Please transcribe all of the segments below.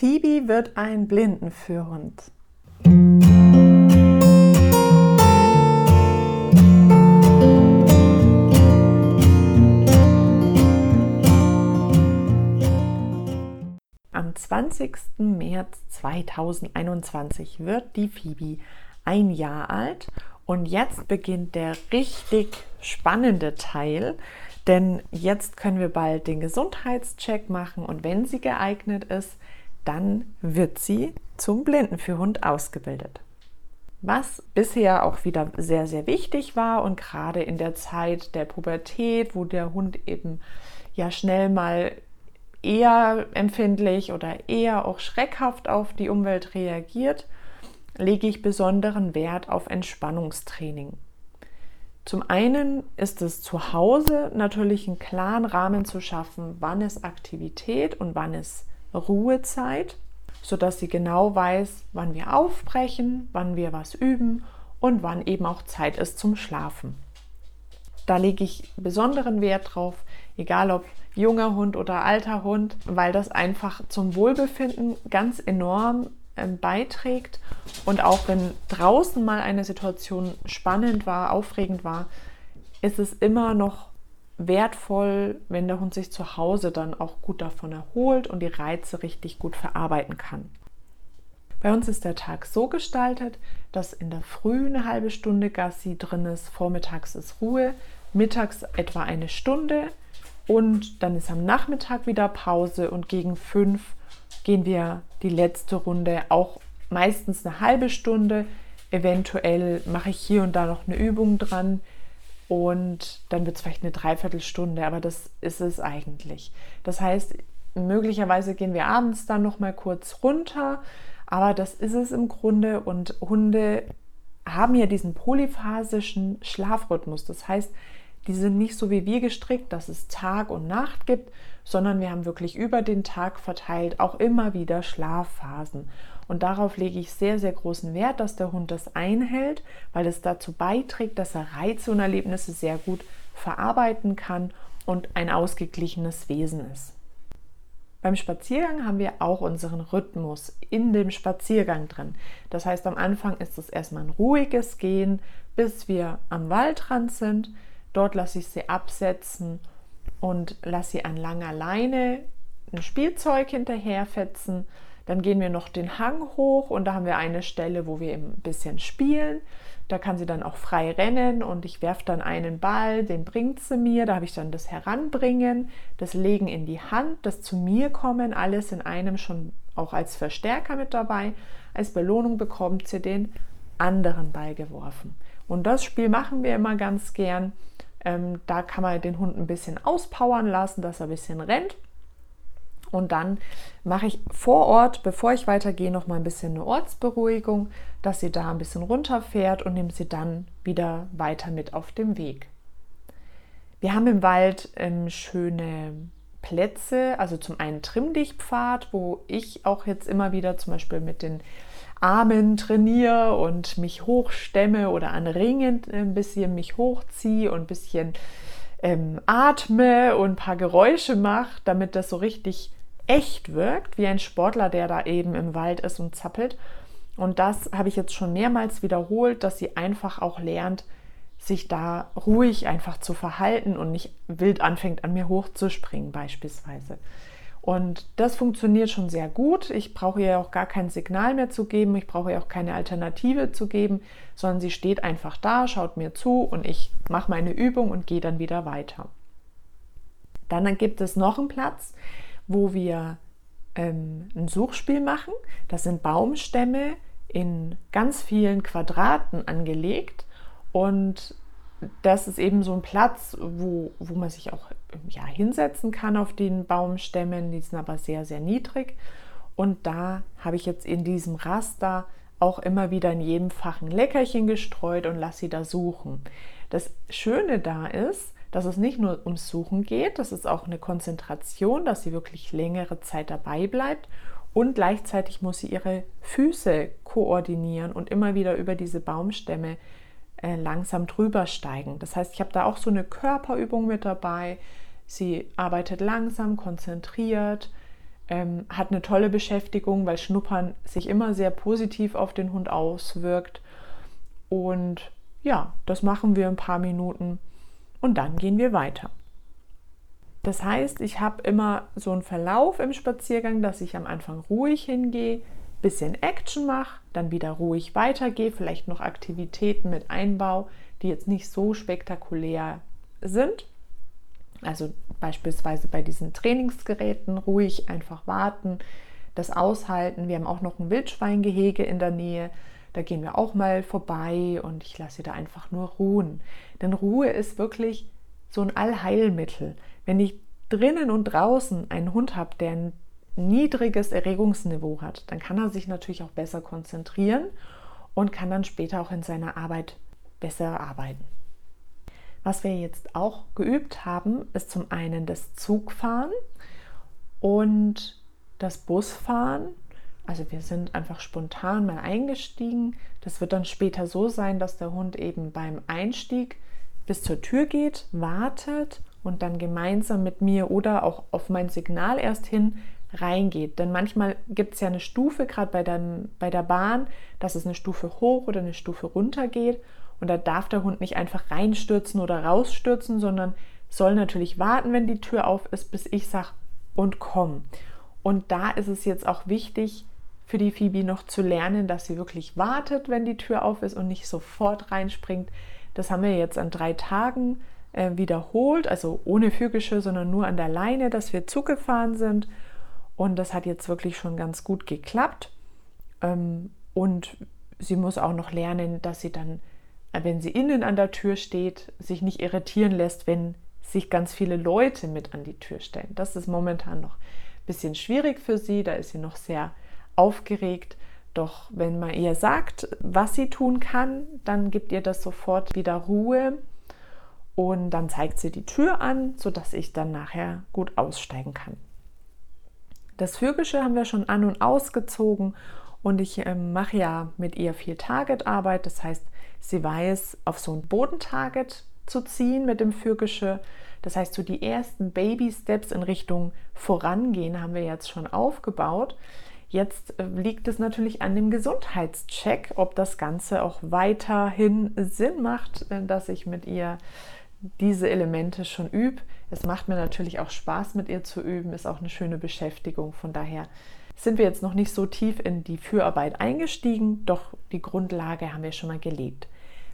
Phoebe wird ein Blindenführhund. Am 20. März 2021 wird die Phoebe ein Jahr alt und jetzt beginnt der richtig spannende Teil, denn jetzt können wir bald den Gesundheitscheck machen und wenn sie geeignet ist, dann wird sie zum Blindenführhund ausgebildet. Was bisher auch wieder sehr, sehr wichtig war und gerade in der Zeit der Pubertät, wo der Hund eben ja schnell mal eher empfindlich oder eher auch schreckhaft auf die Umwelt reagiert, lege ich besonderen Wert auf Entspannungstraining. Zum einen ist es zu Hause natürlich einen klaren Rahmen zu schaffen, wann ist Aktivität und wann ist Ruhezeit, sodass sie genau weiß, wann wir aufbrechen, wann wir was üben und wann eben auch Zeit ist zum Schlafen. Da lege ich besonderen Wert drauf, egal ob junger Hund oder alter Hund, weil das einfach zum Wohlbefinden ganz enorm ähm, beiträgt. Und auch wenn draußen mal eine Situation spannend war, aufregend war, ist es immer noch wertvoll, wenn der Hund sich zu Hause dann auch gut davon erholt und die Reize richtig gut verarbeiten kann. Bei uns ist der Tag so gestaltet, dass in der Früh eine halbe Stunde Gassi drin ist, vormittags ist Ruhe, mittags etwa eine Stunde und dann ist am Nachmittag wieder Pause und gegen fünf gehen wir die letzte Runde, auch meistens eine halbe Stunde. Eventuell mache ich hier und da noch eine Übung dran, und dann wird es vielleicht eine Dreiviertelstunde, aber das ist es eigentlich. Das heißt, möglicherweise gehen wir abends dann noch mal kurz runter, aber das ist es im Grunde und Hunde haben ja diesen polyphasischen Schlafrhythmus. Das heißt, die sind nicht so wie wir gestrickt, dass es Tag und Nacht gibt, sondern wir haben wirklich über den Tag verteilt auch immer wieder Schlafphasen. Und darauf lege ich sehr, sehr großen Wert, dass der Hund das einhält, weil es dazu beiträgt, dass er Reize und Erlebnisse sehr gut verarbeiten kann und ein ausgeglichenes Wesen ist. Beim Spaziergang haben wir auch unseren Rhythmus in dem Spaziergang drin. Das heißt, am Anfang ist es erstmal ein ruhiges Gehen, bis wir am Waldrand sind. Dort lasse ich sie absetzen und lasse sie an langer Leine ein Spielzeug hinterherfetzen dann gehen wir noch den Hang hoch und da haben wir eine Stelle, wo wir ein bisschen spielen. Da kann sie dann auch frei rennen und ich werfe dann einen Ball, den bringt sie mir. Da habe ich dann das Heranbringen, das Legen in die Hand, das zu mir kommen, alles in einem schon auch als Verstärker mit dabei. Als Belohnung bekommt sie den anderen Ball geworfen. Und das Spiel machen wir immer ganz gern. Ähm, da kann man den Hund ein bisschen auspowern lassen, dass er ein bisschen rennt. Und dann mache ich vor Ort, bevor ich weitergehe, noch mal ein bisschen eine Ortsberuhigung, dass sie da ein bisschen runterfährt und nehme sie dann wieder weiter mit auf dem Weg. Wir haben im Wald ähm, schöne Plätze, also zum einen Trimmdichtpfad, wo ich auch jetzt immer wieder zum Beispiel mit den Armen trainiere und mich hochstemme oder an Ringen ein bisschen mich hochziehe und ein bisschen ähm, atme und ein paar Geräusche mache, damit das so richtig echt wirkt, wie ein Sportler, der da eben im Wald ist und zappelt. Und das habe ich jetzt schon mehrmals wiederholt, dass sie einfach auch lernt, sich da ruhig einfach zu verhalten und nicht wild anfängt an mir hochzuspringen beispielsweise. Und das funktioniert schon sehr gut. Ich brauche ihr auch gar kein Signal mehr zu geben. Ich brauche ihr auch keine Alternative zu geben, sondern sie steht einfach da, schaut mir zu und ich mache meine Übung und gehe dann wieder weiter. Dann gibt es noch einen Platz, wo wir ähm, ein Suchspiel machen. Das sind Baumstämme in ganz vielen Quadraten angelegt und das ist eben so ein Platz, wo, wo man sich auch ja, hinsetzen kann auf den Baumstämmen. Die sind aber sehr, sehr niedrig. Und da habe ich jetzt in diesem Raster auch immer wieder in jedem Fach ein Leckerchen gestreut und lasse sie da suchen. Das Schöne da ist, dass es nicht nur ums Suchen geht, das ist auch eine Konzentration, dass sie wirklich längere Zeit dabei bleibt und gleichzeitig muss sie ihre Füße koordinieren und immer wieder über diese Baumstämme äh, langsam drüber steigen. Das heißt, ich habe da auch so eine Körperübung mit dabei. Sie arbeitet langsam, konzentriert, ähm, hat eine tolle Beschäftigung, weil Schnuppern sich immer sehr positiv auf den Hund auswirkt. Und ja, das machen wir ein paar Minuten und dann gehen wir weiter. Das heißt, ich habe immer so einen Verlauf im Spaziergang, dass ich am Anfang ruhig hingehe, bisschen Action mache, dann wieder ruhig weitergehe, vielleicht noch Aktivitäten mit Einbau, die jetzt nicht so spektakulär sind. Also beispielsweise bei diesen Trainingsgeräten ruhig einfach warten, das aushalten. Wir haben auch noch ein Wildschweingehege in der Nähe. Da gehen wir auch mal vorbei und ich lasse sie da einfach nur ruhen. Denn Ruhe ist wirklich so ein Allheilmittel. Wenn ich drinnen und draußen einen Hund habe, der ein niedriges Erregungsniveau hat, dann kann er sich natürlich auch besser konzentrieren und kann dann später auch in seiner Arbeit besser arbeiten. Was wir jetzt auch geübt haben, ist zum einen das Zugfahren und das Busfahren. Also wir sind einfach spontan mal eingestiegen. Das wird dann später so sein, dass der Hund eben beim Einstieg bis zur Tür geht, wartet und dann gemeinsam mit mir oder auch auf mein Signal erst hin reingeht. Denn manchmal gibt es ja eine Stufe, gerade bei, bei der Bahn, dass es eine Stufe hoch oder eine Stufe runter geht. Und da darf der Hund nicht einfach reinstürzen oder rausstürzen, sondern soll natürlich warten, wenn die Tür auf ist, bis ich sage und komm. Und da ist es jetzt auch wichtig für die Phoebe noch zu lernen, dass sie wirklich wartet, wenn die Tür auf ist und nicht sofort reinspringt. Das haben wir jetzt an drei Tagen äh, wiederholt, also ohne Führgeschirr, sondern nur an der Leine, dass wir zugefahren sind. Und das hat jetzt wirklich schon ganz gut geklappt. Ähm, und sie muss auch noch lernen, dass sie dann wenn sie innen an der Tür steht, sich nicht irritieren lässt, wenn sich ganz viele Leute mit an die Tür stellen. Das ist momentan noch ein bisschen schwierig für sie, da ist sie noch sehr aufgeregt. Doch wenn man ihr sagt, was sie tun kann, dann gibt ihr das sofort wieder Ruhe und dann zeigt sie die Tür an, sodass ich dann nachher gut aussteigen kann. Das Vögelische haben wir schon an und ausgezogen und ich äh, mache ja mit ihr viel Target-Arbeit. Das heißt, sie weiß, auf so ein Bodentarget zu ziehen mit dem Fürgische. Das heißt, so die ersten Baby-Steps in Richtung Vorangehen haben wir jetzt schon aufgebaut. Jetzt äh, liegt es natürlich an dem Gesundheitscheck, ob das Ganze auch weiterhin Sinn macht, äh, dass ich mit ihr diese Elemente schon übe. Es macht mir natürlich auch Spaß, mit ihr zu üben, ist auch eine schöne Beschäftigung. Von daher sind wir jetzt noch nicht so tief in die Fürarbeit eingestiegen, doch die Grundlage haben wir schon mal gelegt.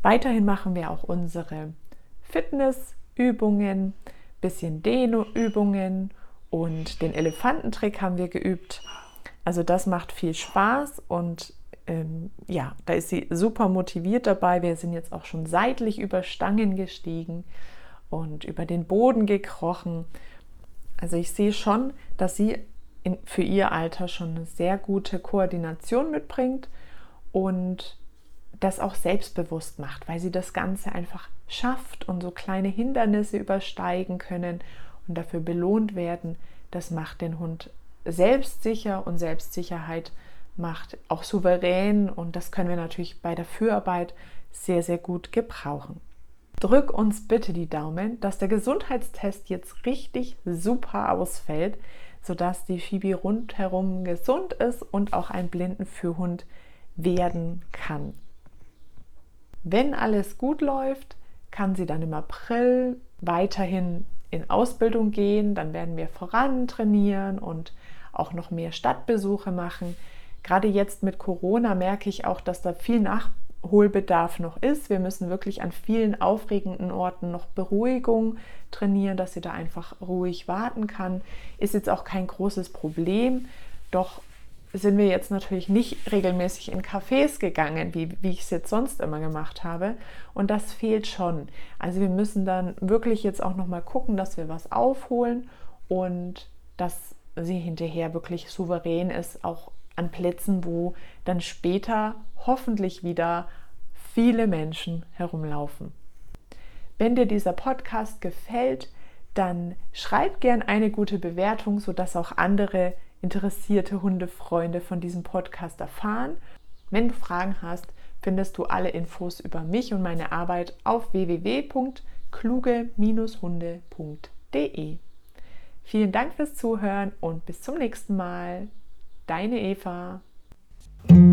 Weiterhin machen wir auch unsere Fitnessübungen, bisschen Dehno-Übungen und den Elefantentrick haben wir geübt. Also das macht viel Spaß und ähm, ja, da ist sie super motiviert dabei. Wir sind jetzt auch schon seitlich über Stangen gestiegen und über den Boden gekrochen. Also ich sehe schon, dass sie in, für ihr Alter schon eine sehr gute Koordination mitbringt und das auch selbstbewusst macht, weil sie das Ganze einfach schafft und so kleine Hindernisse übersteigen können und dafür belohnt werden. Das macht den Hund selbstsicher und Selbstsicherheit macht auch souverän und das können wir natürlich bei der Fürarbeit sehr, sehr gut gebrauchen. Drück uns bitte die Daumen, dass der Gesundheitstest jetzt richtig super ausfällt, sodass die Phoebe rundherum gesund ist und auch ein Blindenführhund werden kann. Wenn alles gut läuft, kann sie dann im April weiterhin in Ausbildung gehen. Dann werden wir voran trainieren und auch noch mehr Stadtbesuche machen. Gerade jetzt mit Corona merke ich auch, dass da viel Nachholbedarf noch ist. Wir müssen wirklich an vielen aufregenden Orten noch Beruhigung trainieren, dass sie da einfach ruhig warten kann. Ist jetzt auch kein großes Problem, doch sind wir jetzt natürlich nicht regelmäßig in Cafés gegangen, wie, wie ich es jetzt sonst immer gemacht habe. Und das fehlt schon. Also wir müssen dann wirklich jetzt auch nochmal gucken, dass wir was aufholen und dass sie hinterher wirklich souverän ist, auch an Plätzen, wo dann später hoffentlich wieder viele Menschen herumlaufen. Wenn dir dieser Podcast gefällt, dann schreib gern eine gute Bewertung, sodass auch andere interessierte Hundefreunde von diesem Podcast erfahren. Wenn du Fragen hast, findest du alle Infos über mich und meine Arbeit auf www.kluge-hunde.de. Vielen Dank fürs Zuhören und bis zum nächsten Mal. Deine Eva. Mm-hmm.